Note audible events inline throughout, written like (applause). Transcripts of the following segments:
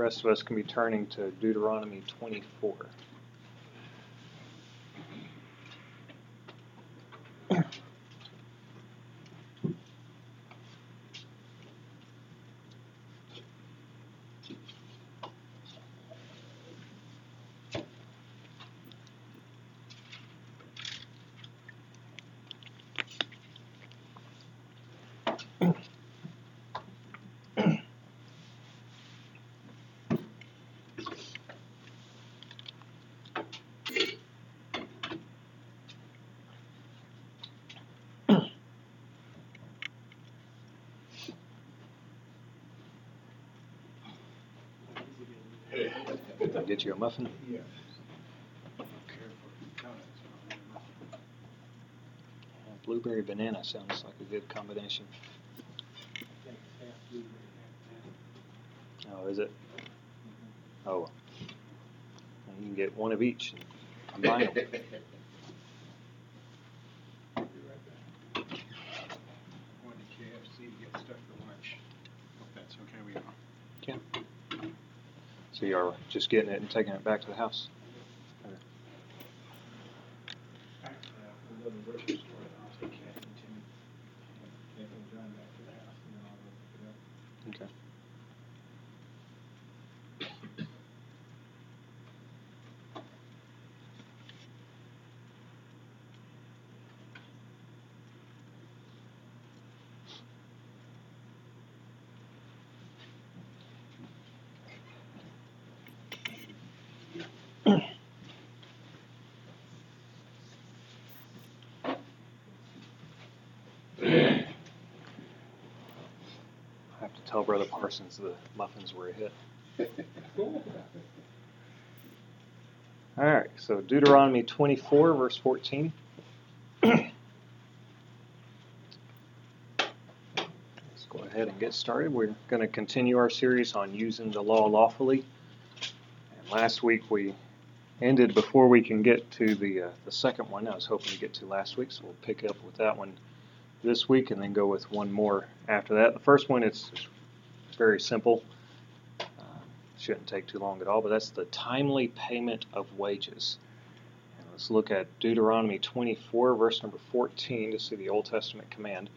rest of us can be turning to Deuteronomy 24. Get you a muffin? Yeah. Blueberry banana sounds like a good combination. Oh, is it? Mm-hmm. Oh. Well, you can get one of each and combine them. (laughs) I'll be right back. Going to KFC to get stuff for lunch. Hope that's okay with you. So you're just getting it and taking it back to the house? Actually, I'll go to the grocery store and I'll take Kathy and Timmy. Kathy and John back to the house and then I'll go pick it up. Okay. I have to tell Brother Parsons the muffins were a hit. (laughs) All right, so Deuteronomy 24, verse 14. (clears throat) Let's go ahead and get started. We're going to continue our series on using the law lawfully. And last week we ended before we can get to the uh, the second one. I was hoping to get to last week, so we'll pick up with that one this week and then go with one more after that. The first one is very simple. Uh, shouldn't take too long at all, but that's the timely payment of wages. And let's look at Deuteronomy 24, verse number 14, to see the Old Testament command.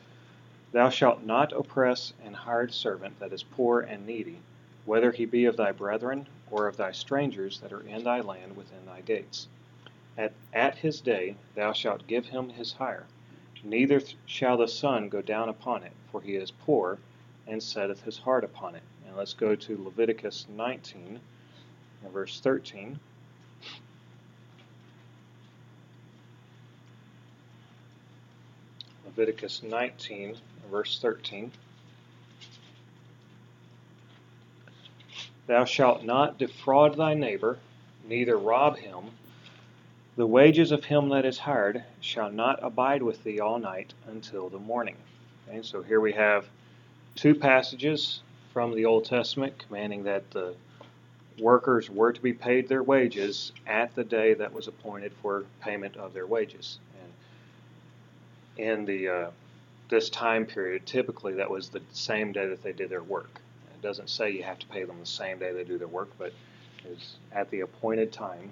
Thou shalt not oppress an hired servant that is poor and needy, whether he be of thy brethren or of thy strangers that are in thy land within thy gates. At, at his day thou shalt give him his hire Neither shall the sun go down upon it, for he is poor, and setteth his heart upon it. And let's go to Leviticus 19 and verse 13. Leviticus 19 and verse 13. Thou shalt not defraud thy neighbor, neither rob him. The wages of him that is hired shall not abide with thee all night until the morning. Okay, so here we have two passages from the Old Testament commanding that the workers were to be paid their wages at the day that was appointed for payment of their wages. And in the uh, this time period, typically that was the same day that they did their work. It doesn't say you have to pay them the same day they do their work, but it's at the appointed time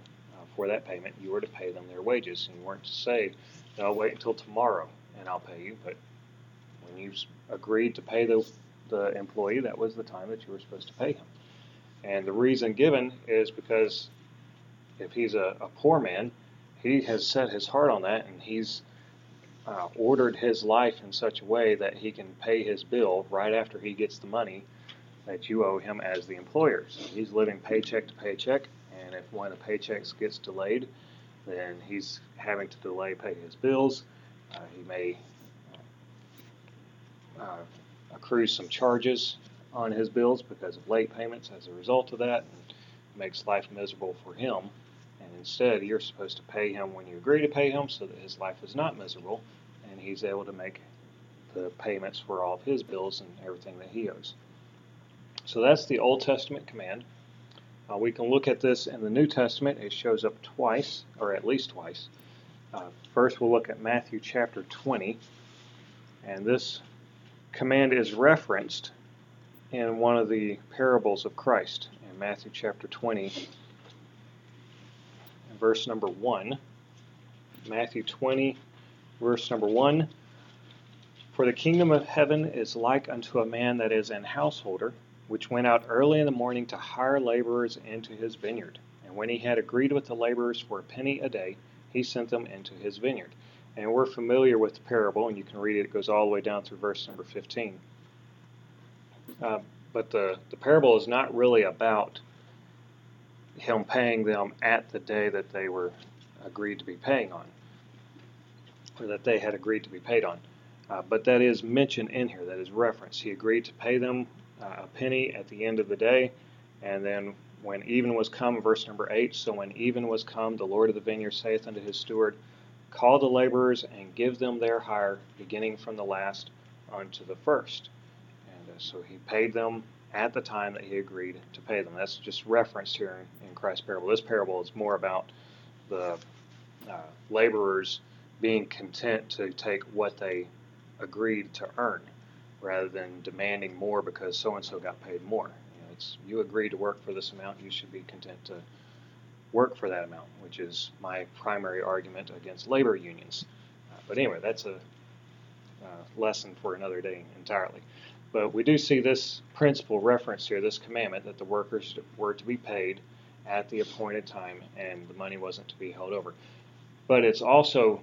for that payment, you were to pay them their wages. And you weren't to say, no, wait until tomorrow and I'll pay you. But when you agreed to pay the, the employee, that was the time that you were supposed to pay him. And the reason given is because if he's a, a poor man, he has set his heart on that and he's uh, ordered his life in such a way that he can pay his bill right after he gets the money that you owe him as the employer. So he's living paycheck to paycheck and if one of the paychecks gets delayed, then he's having to delay pay his bills. Uh, he may uh, accrue some charges on his bills because of late payments as a result of that, and makes life miserable for him. And instead, you're supposed to pay him when you agree to pay him so that his life is not miserable, and he's able to make the payments for all of his bills and everything that he owes. So that's the Old Testament command. Uh, we can look at this in the New Testament. It shows up twice, or at least twice. Uh, first, we'll look at Matthew chapter 20, and this command is referenced in one of the parables of Christ. In Matthew chapter 20, verse number 1. Matthew 20, verse number 1. For the kingdom of heaven is like unto a man that is an householder, which went out early in the morning to hire laborers into his vineyard. And when he had agreed with the laborers for a penny a day, he sent them into his vineyard. And we're familiar with the parable, and you can read it. It goes all the way down through verse number 15. Uh, but the, the parable is not really about him paying them at the day that they were agreed to be paying on, or that they had agreed to be paid on. Uh, but that is mentioned in here, that is referenced. He agreed to pay them uh, a penny at the end of the day, and then when even was come, verse number 8, so when even was come, the Lord of the vineyard saith unto his steward, Call the laborers and give them their hire, beginning from the last unto the first. And uh, so he paid them at the time that he agreed to pay them. That's just referenced here in, in Christ's parable. This parable is more about the uh, laborers being content to take what they agreed to earn rather than demanding more because so and so got paid more. You, know, it's, you agreed to work for this amount, you should be content to work for that amount, which is my primary argument against labor unions. Uh, but anyway, that's a uh, lesson for another day entirely. But we do see this principle referenced here, this commandment that the workers were to be paid at the appointed time and the money wasn't to be held over. But it's also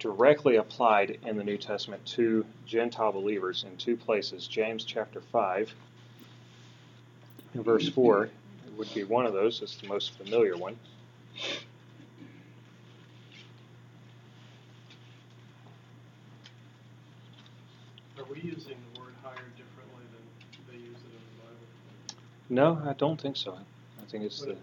directly applied in the New Testament to Gentile believers in two places. James chapter 5, verse 4 would be one of those. It's the most familiar one. Are we using the word hire differently than they use it in the Bible? No, I don't think so. I think it's the.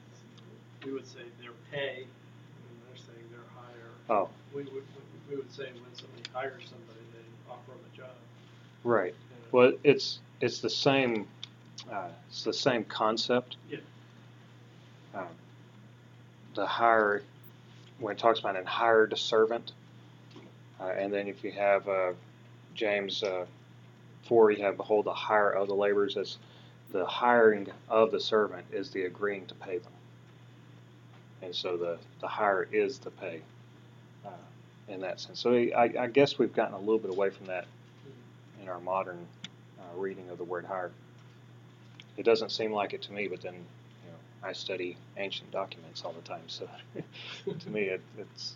We would say their pay, and they're saying their hire. Oh. We would, we would say when somebody hires somebody, they offer them a job. Right. you know. Well, it's it's the same. Uh, it's the same concept. Yeah. Um, the hire, when it talks about an hired servant, uh, and then if you have uh, James uh, four, you have behold the hire of the laborers as the hiring of the servant is the agreeing to pay them, and so the the hire is the pay. Uh, in that sense, so I, I guess we've gotten a little bit away from that in our modern uh, reading of the word hire. It doesn't seem like it to me, but then I study ancient documents all the time, so (laughs) to me it, it's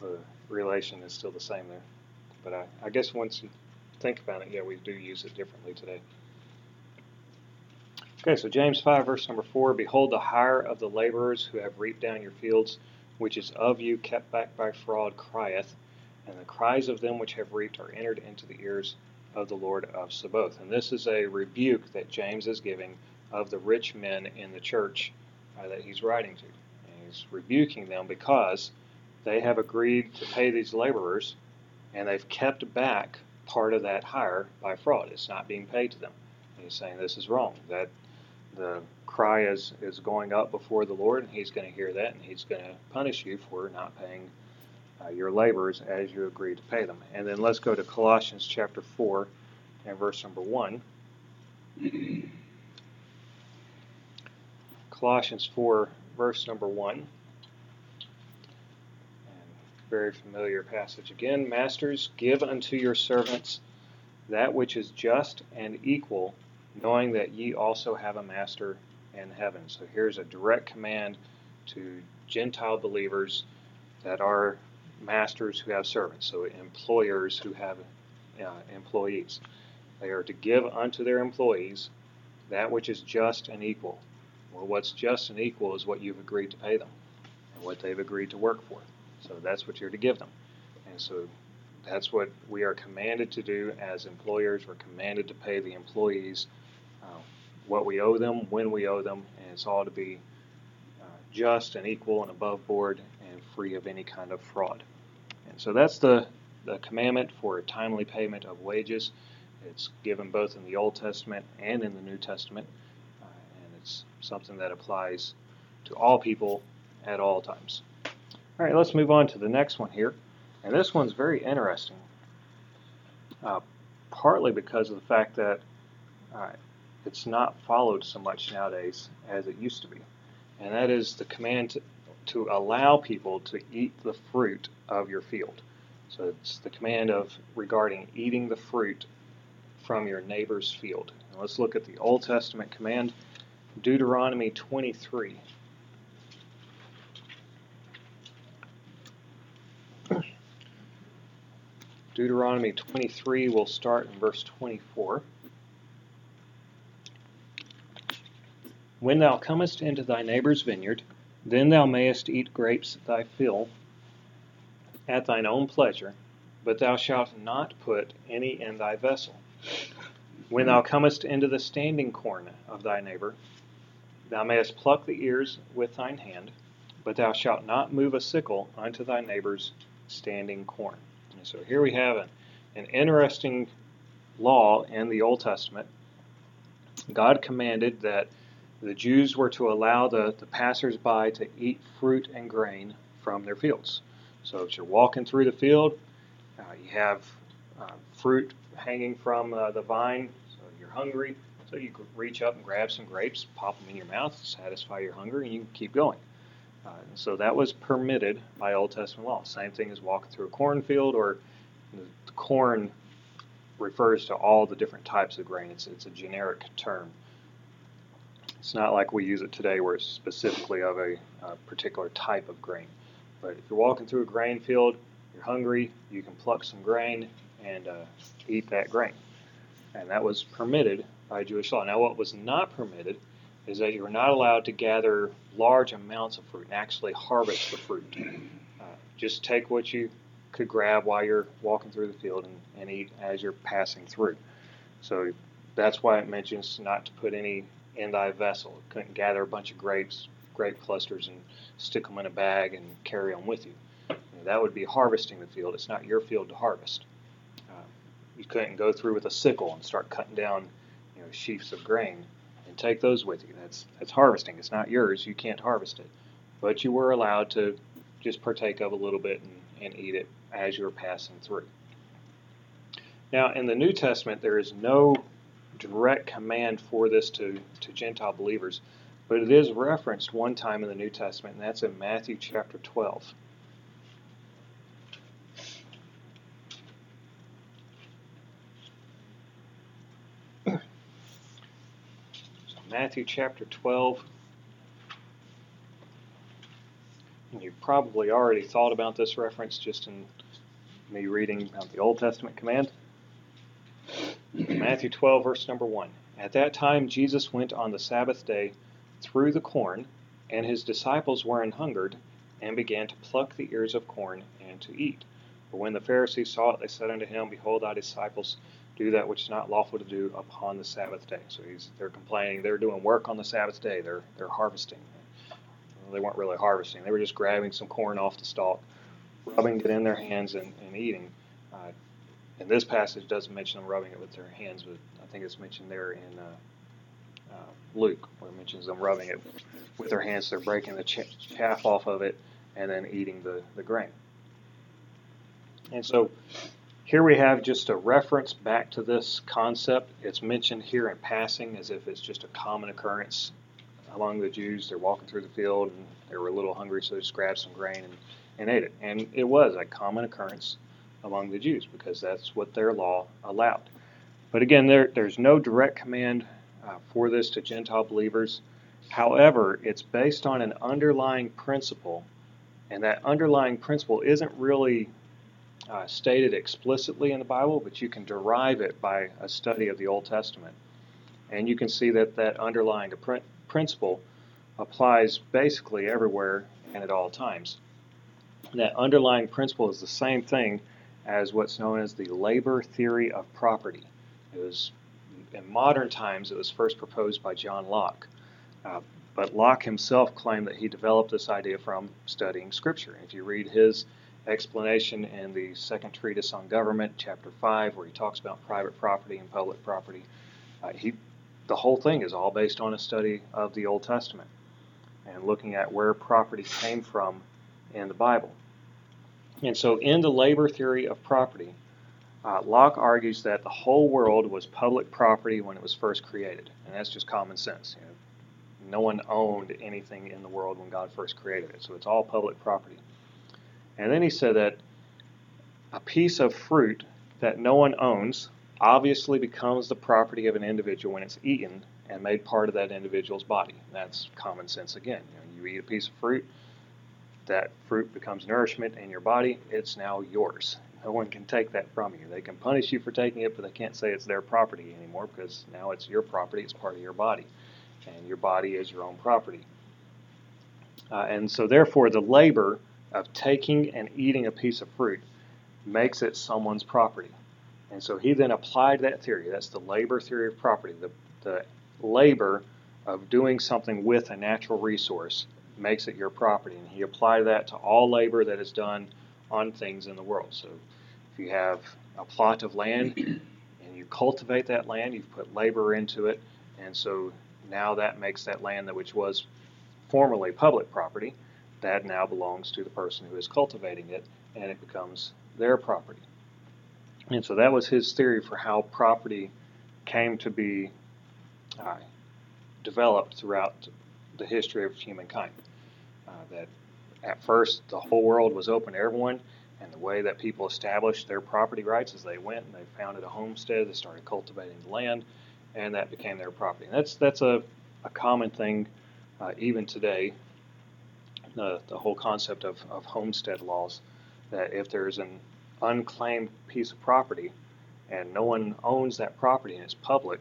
the relation is still the same there. But I, I guess once you think about it, yeah, we do use it differently today. Okay, so James 5, verse number 4 Behold, the hire of the laborers who have reaped down your fields, which is of you kept back by fraud, crieth, and the cries of them which have reaped are entered into the ears of the Lord of Sabaoth. And this is a rebuke that James is giving of the rich men in the church uh, that he's writing to. And he's rebuking them because they have agreed to pay these laborers and they've kept back part of that hire by fraud. It's not being paid to them. And he's saying this is wrong. That the cry is, is going up before the Lord, and he's going to hear that, and he's going to punish you for not paying uh, your laborers as you agreed to pay them. And then let's go to Colossians chapter 4 and verse number 1. (clears throat) Colossians 4, verse number 1. And very familiar passage again. Masters, give unto your servants that which is just and equal, knowing that ye also have a master in heaven. So here's a direct command to Gentile believers that are masters who have servants, so employers who have uh, employees. They are to give unto their employees that which is just and equal. What's just and equal is what you've agreed to pay them and what they've agreed to work for. So that's what you're to give them. And so that's what we are commanded to do as employers. We're commanded to pay the employees uh, what we owe them, when we owe them, and it's all to be uh, just and equal and above board and free of any kind of fraud. And so that's the, the commandment for timely payment of wages. It's given both in the Old Testament and in the New Testament, something that applies to all people at all times. All right, let's move on to the next one here. And this one's very interesting, uh, partly because of the fact that uh, it's not followed so much nowadays as it used to be. And that is the command to, to allow people to eat the fruit of your field. So it's the command of regarding eating the fruit from your neighbor's field. Now let's look at the Old Testament command, Deuteronomy 23. Deuteronomy 23, we'll start in verse 24. When thou comest into thy neighbor's vineyard, then thou mayest eat grapes at thy fill at thine own pleasure, but thou shalt not put any in thy vessel. When thou comest into the standing corn of thy neighbor, thou mayest pluck the ears with thine hand, but thou shalt not move a sickle unto thy neighbor's standing corn. And so here we have an, an interesting law in the Old Testament. God commanded that the Jews were to allow the, the passersby to eat fruit and grain from their fields. So if you're walking through the field, uh, you have uh, fruit hanging from uh, the vine, so you're hungry. So you reach up and grab some grapes, pop them in your mouth, satisfy your hunger, and you can keep going. Uh, so that was permitted by Old Testament law. Same thing as walking through a cornfield, or corn refers to all the different types of grain. It's, it's a generic term. It's not like we use it today where it's specifically of a, a particular type of grain. But if you're walking through a grain field, you're hungry, you can pluck some grain and uh, eat that grain. And that was permitted by Jewish law. Now, what was not permitted is that you were not allowed to gather large amounts of fruit and actually harvest the fruit. Uh, just take what you could grab while you're walking through the field and, and eat as you're passing through. So that's why it mentions not to put any in thy vessel. Couldn't gather a bunch of grapes, grape clusters, and stick them in a bag and carry them with you. you know, that would be harvesting the field. It's not your field to harvest. Uh, you couldn't go through with a sickle and start cutting down sheaves of grain and take those with you. That's that's harvesting. It's not yours. You can't harvest it. But you were allowed to just partake of a little bit and, and eat it as you were passing through. Now, in the New Testament, there is no direct command for this to, to Gentile believers, but it is referenced one time in the New Testament, and that's in Matthew chapter 12. Matthew chapter 12. And you probably already thought about this reference just in me reading about the Old Testament command. Matthew 12, verse number 1. At that time, Jesus went on the Sabbath day through the corn, and his disciples were an hungered, and began to pluck the ears of corn and to eat. But when the Pharisees saw it, they said unto him, Behold, thy disciples do that which is not lawful to do upon the Sabbath day. So they're complaining. They're doing work on the Sabbath day. They're they're harvesting. Well, they weren't really harvesting. They were just grabbing some corn off the stalk, rubbing it in their hands, and, and eating. Uh, and this passage doesn't mention them rubbing it with their hands, but I think it's mentioned there in uh, uh, Luke, where it mentions them rubbing it with their hands. They're breaking the chaff off of it and then eating the, the grain. And so here we have just a reference back to this concept. It's mentioned here in passing as if it's just a common occurrence among the Jews. They're walking through the field and they were a little hungry, so they just grabbed some grain and, and ate it. And it was a common occurrence among the Jews because that's what their law allowed. But again, there, there's no direct command uh, for this to Gentile believers. However, it's based on an underlying principle, and that underlying principle isn't really uh, stated explicitly in the Bible, but you can derive it by a study of the Old Testament. And you can see that that underlying principle applies basically everywhere and at all times. that underlying principle is the same thing as what's known as the labor theory of property. It was in modern times it was first proposed by John Locke. Uh, but Locke himself claimed that he developed this idea from studying Scripture. If you read his explanation in the second treatise on government, chapter 5, where he talks about private property and public property, uh, he, the whole thing is all based on a study of the Old Testament and looking at where property came from in the Bible. And so, in the labor theory of property, Uh, Locke argues that the whole world was public property when it was first created, and that's just common sense. You know, no one owned anything in the world when God first created it, so it's all public property. And then he said that a piece of fruit that no one owns obviously becomes the property of an individual when it's eaten and made part of that individual's body. That's common sense again. You, know, you eat a piece of fruit, that fruit becomes nourishment in your body, it's now yours. No one can take that from you. They can punish you for taking it, but they can't say it's their property anymore because now it's your property, it's part of your body. And your body is your own property. Uh, and so, therefore, the labor of taking and eating a piece of fruit makes it someone's property. And so he then applied that theory. That's the labor theory of property. The, the labor of doing something with a natural resource makes it your property. And he applied that to all labor that is done on things in the world. So if you have a plot of land (clears throat) and you cultivate that land, you've put labor into it, and so now that makes that land that which was formerly public property, that now belongs to the person who is cultivating it, and it becomes their property. And so that was his theory for how property came to be uh, developed throughout the history of humankind. Uh, that at first the whole world was open to everyone, and the way that people established their property rights is they went and they founded a homestead, they started cultivating the land, and that became their property. And that's that's a, a common thing uh, even today. The, the whole concept of, of homestead laws, that if there's an unclaimed piece of property and no one owns that property and it's public,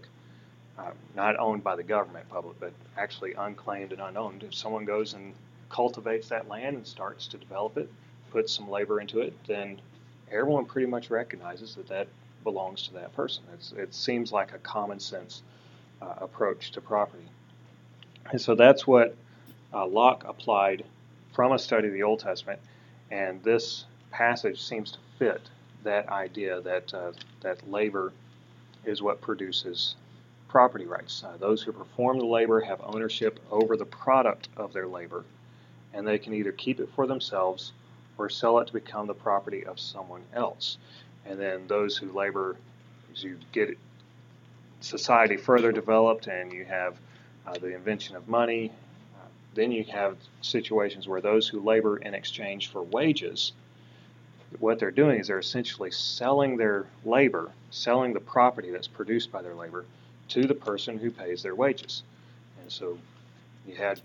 uh, not owned by the government public, but actually unclaimed and unowned, if someone goes and cultivates that land and starts to develop it, puts some labor into it, then everyone pretty much recognizes that that belongs to that person. It's, it seems like a common sense uh, approach to property. And so that's what uh, Locke applied from a study of the Old Testament, and this passage seems to fit that idea that uh, that labor is what produces property rights. Uh, those who perform the labor have ownership over the product of their labor, and they can either keep it for themselves or sell it to become the property of someone else. And then those who labor, as you get society further developed and you have uh, the invention of money, then you have situations where those who labor in exchange for wages, what they're doing is they're essentially selling their labor, selling the property that's produced by their labor to the person who pays their wages. And so you had,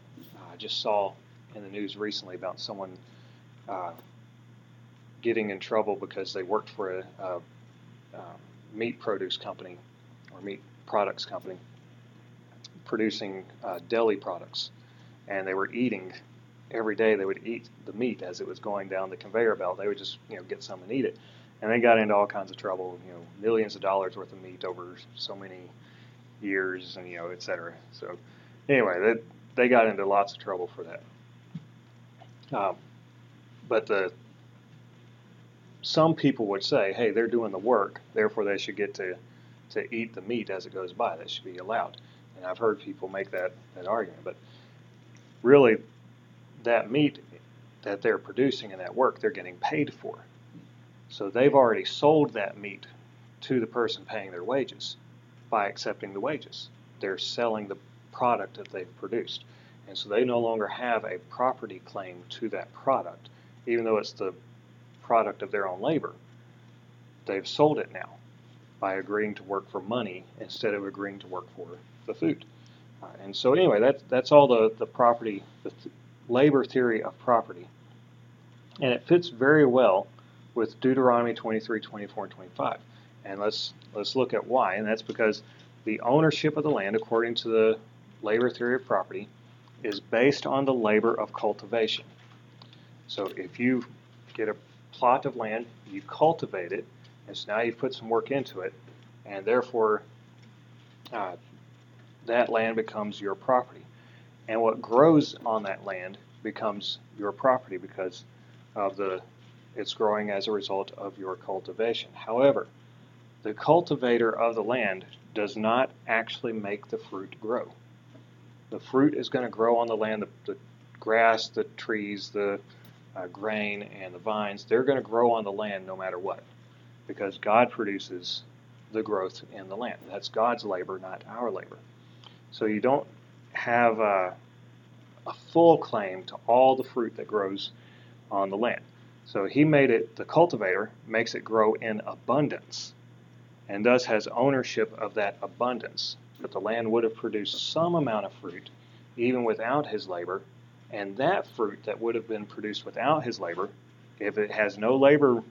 I just saw in the news recently about someone uh, getting in trouble because they worked for a, a, a meat produce company or meat products company producing uh, deli products, and they were eating every day. They would eat the meat as it was going down the conveyor belt. They would just you know get some and eat it, and they got into all kinds of trouble. You know, millions of dollars worth of meat over so many years, and you know, et cetera. So anyway, they they got into lots of trouble for that. Um, but the some people would say, hey, they're doing the work, therefore they should get to to eat the meat as it goes by. That should be allowed. And I've heard people make that that argument, but really, that meat that they're producing and that work, they're getting paid for. So they've already sold that meat to the person paying their wages by accepting the wages. They're selling the product that they've produced. And so they no longer have a property claim to that product, even though it's the product of their own labor. They've sold it now by agreeing to work for money instead of agreeing to work for the food. And so, anyway, that's, that's all the, the property, the th- labor theory of property. And it fits very well with Deuteronomy 23, 24, and 25. And let's, let's look at why. And that's because the ownership of the land, according to the labor theory of property, is based on the labor of cultivation. So if you get a plot of land, you cultivate it, and so now you've put some work into it, and therefore uh, that land becomes your property. And what grows on that land becomes your property because of the it's growing as a result of your cultivation. However, the cultivator of the land does not actually make the fruit grow. The fruit is going to grow on the land. The, the grass, the trees, the uh, grain, and the vines, they're going to grow on the land no matter what. because God produces the growth in the land. That's God's labor, not our labor. So you don't have a, a full claim to all the fruit that grows on the land. So he made it, the cultivator makes it grow in abundance and thus has ownership of that abundance. But the land would have produced some amount of fruit even without his labor, and that fruit that would have been produced without his labor, if it has no labor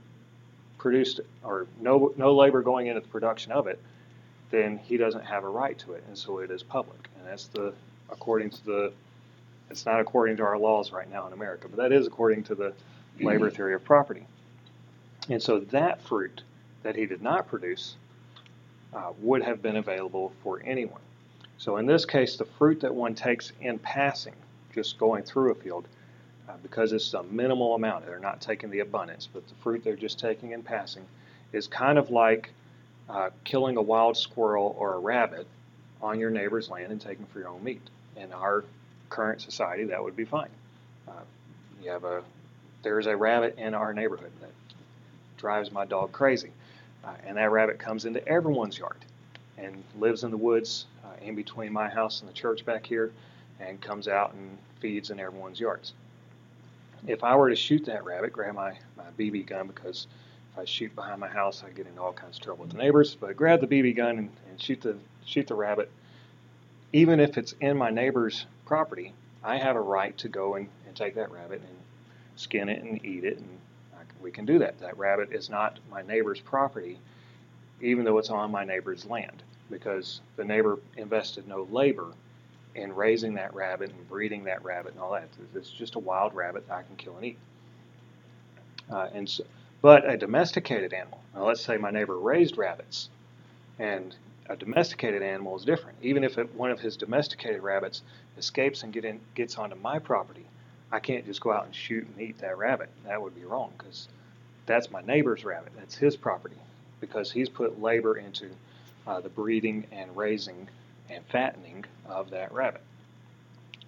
produced or no no labor going into the production of it, then he doesn't have a right to it, and so it is public. And that's the according to the it's not according to our laws right now in America, but that is according to the labor theory of property. And so that fruit that he did not produce uh, would have been available for anyone. So in this case, the fruit that one takes in passing, just going through a field, uh, because it's a minimal amount, they're not taking the abundance, but the fruit they're just taking in passing, is kind of like uh, killing a wild squirrel or a rabbit on your neighbor's land and taking for your own meat. In our current society, that would be fine. Uh, you have a there's a rabbit in our neighborhood that drives my dog crazy, uh, and that rabbit comes into everyone's yard and lives in the woods uh, in between my house and the church back here, and comes out and feeds in everyone's yards. If I were to shoot that rabbit, grab my, my BB gun because if I shoot behind my house, I get into all kinds of trouble with the neighbors. But grab the BB gun and, and shoot the shoot the rabbit, even if it's in my neighbor's property, I have a right to go and, and take that rabbit and skin it and eat it, and we can do that. That rabbit is not my neighbor's property, even though it's on my neighbor's land, because the neighbor invested no labor in raising that rabbit and breeding that rabbit and all that. It's just a wild rabbit that I can kill and eat. Uh, and so, but a domesticated animal. Now, let's say my neighbor raised rabbits, and a domesticated animal is different. Even if it, one of his domesticated rabbits escapes and get in, gets onto my property, I can't just go out and shoot and eat that rabbit. That would be wrong because that's my neighbor's rabbit. That's his property because he's put labor into uh, the breeding and raising and fattening of that rabbit.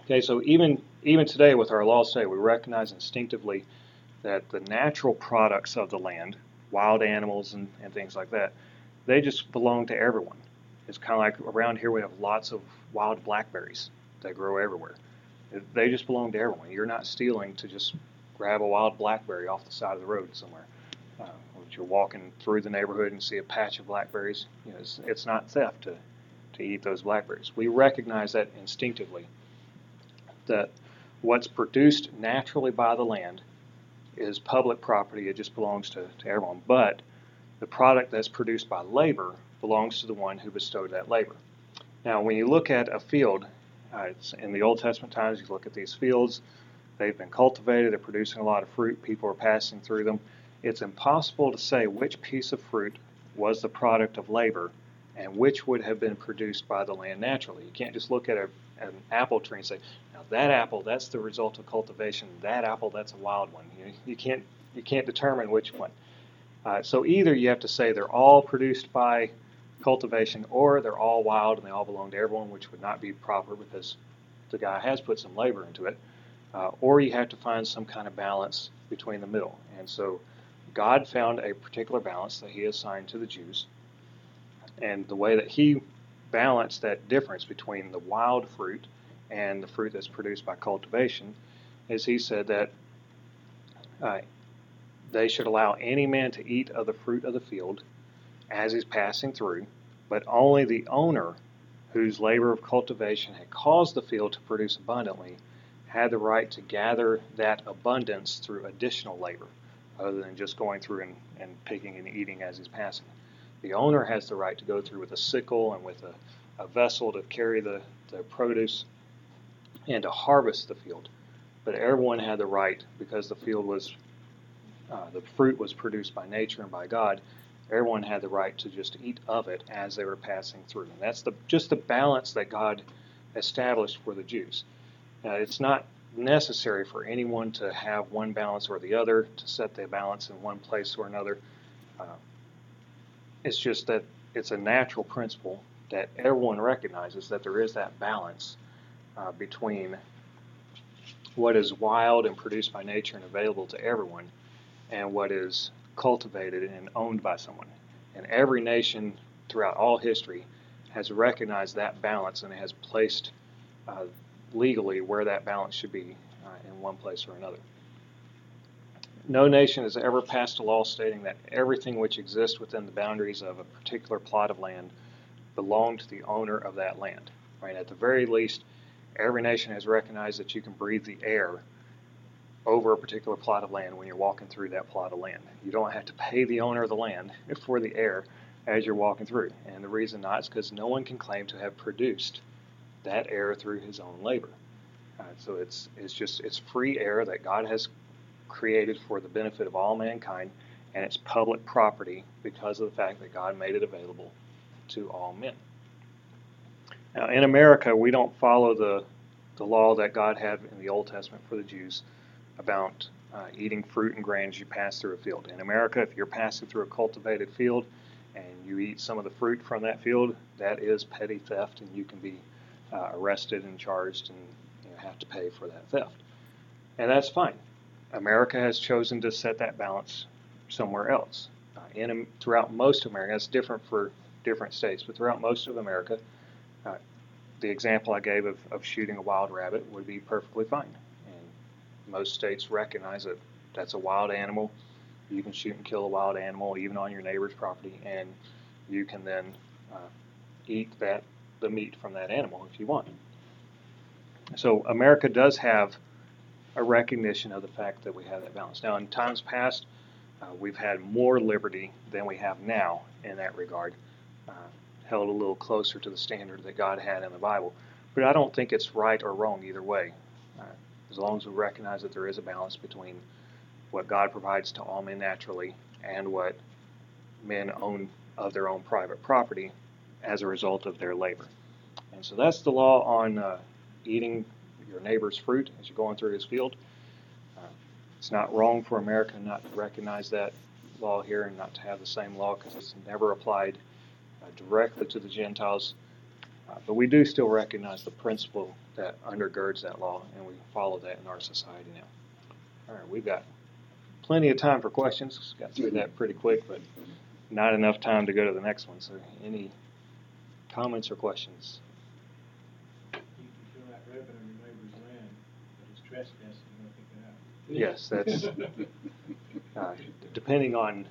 Okay, so even even today with our laws today, we recognize instinctively that the natural products of the land, wild animals and, and things like that, they just belong to everyone. It's kind of like around here we have lots of wild blackberries that grow everywhere. They just belong to everyone. You're not stealing to just grab a wild blackberry off the side of the road somewhere. Uh, or you're walking through the neighborhood and see a patch of blackberries. You know, it's, it's not theft to, to eat those blackberries. We recognize that instinctively. That what's produced naturally by the land is public property. It just belongs to, to everyone. But the product that's produced by labor belongs to the one who bestowed that labor. Now, when you look at a field uh, in the Old Testament times, you look at these fields, they've been cultivated, they're producing a lot of fruit, people are passing through them. It's impossible to say which piece of fruit was the product of labor and which would have been produced by the land naturally. You can't just look at a, an apple tree and say, now that apple, that's the result of cultivation. That apple, that's a wild one. You, you can't you can't determine which one. Uh, so either you have to say they're all produced by cultivation, or they're all wild and they all belong to everyone, which would not be proper because the guy has put some labor into it. Uh, or you have to find some kind of balance between the middle. And so God found a particular balance that He assigned to the Jews. And the way that He balanced that difference between the wild fruit and the fruit that's produced by cultivation is He said that uh, they should allow any man to eat of the fruit of the field as he's passing through, but only the owner whose labor of cultivation had caused the field to produce abundantly had the right to gather that abundance through additional labor, other than just going through and, and picking and eating as he's passing. The owner has the right to go through with a sickle and with a, a vessel to carry the, the produce and to harvest the field. But everyone had the right, because the field was, uh, the fruit was produced by nature and by God, everyone had the right to just eat of it as they were passing through. And that's the just the balance that God established for the Jews. Now, it's not necessary for anyone to have one balance or the other to set the balance in one place or another. Uh, it's just that it's a natural principle that everyone recognizes that there is that balance uh, between what is wild and produced by nature and available to everyone and what is cultivated and owned by someone. And every nation throughout all history has recognized that balance and has placed uh, legally where that balance should be uh, in one place or another. No nation has ever passed a law stating that everything which exists within the boundaries of a particular plot of land belonged to the owner of that land. Right? At the very least, every nation has recognized that you can breathe the air over a particular plot of land when you're walking through that plot of land. You don't have to pay the owner of the land for the air as you're walking through. And the reason not is because no one can claim to have produced that air through his own labor. Uh, so it's it's just it's free air that God has created for the benefit of all mankind, and it's public property because of the fact that God made it available to all men. Now, in America, we don't follow the the law that God had in the Old Testament for the Jews about uh, eating fruit and grain as you pass through a field. In America, if you're passing through a cultivated field and you eat some of the fruit from that field, that is petty theft, and you can be uh, arrested and charged and you know, have to pay for that theft. And that's fine. America has chosen to set that balance somewhere else. Uh, in throughout most of America, it's different for different states, but throughout most of America, uh, the example I gave of, of shooting a wild rabbit would be perfectly fine. And most states recognize that that's a wild animal. You can shoot and kill a wild animal even on your neighbor's property, and you can then uh, eat that the meat from that animal if you want. So America does have a recognition of the fact that we have that balance. Now, in times past, uh, we've had more liberty than we have now in that regard, uh, held a little closer to the standard that God had in the Bible. But I don't think it's right or wrong either way. Uh, as long as we recognize that there is a balance between what God provides to all men naturally and what men own of their own private property as a result of their labor. And so that's the law on uh, eating your neighbor's fruit as you're going through his field. Uh, it's not wrong for America not to recognize that law here and not to have the same law because it's never applied uh, directly to the Gentiles. Uh, but we do still recognize the principle that undergirds that law, and we follow that in our society now. All right, we've got plenty of time for questions. Got through that pretty quick, but not enough time to go to the next one. So, any comments or questions? Yes, that's (laughs) uh, depending on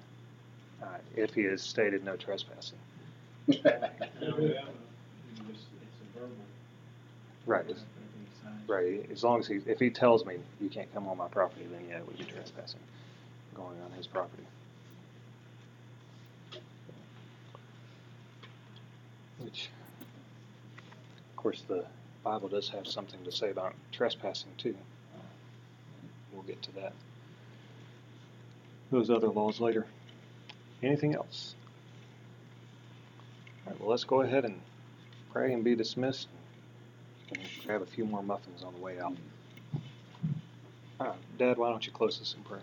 uh, if he has stated no trespassing. Right. Right. As long as he, if he tells me you can't come on my property, then yeah, it would be trespassing, going on his property. Which, of course, the Bible does have something to say about trespassing too. We'll get to that. Those other laws later. Anything else? All right. Well, let's go ahead and pray and be dismissed. And grab a few more muffins on the way out. Uh, Dad, why don't you close us in prayer?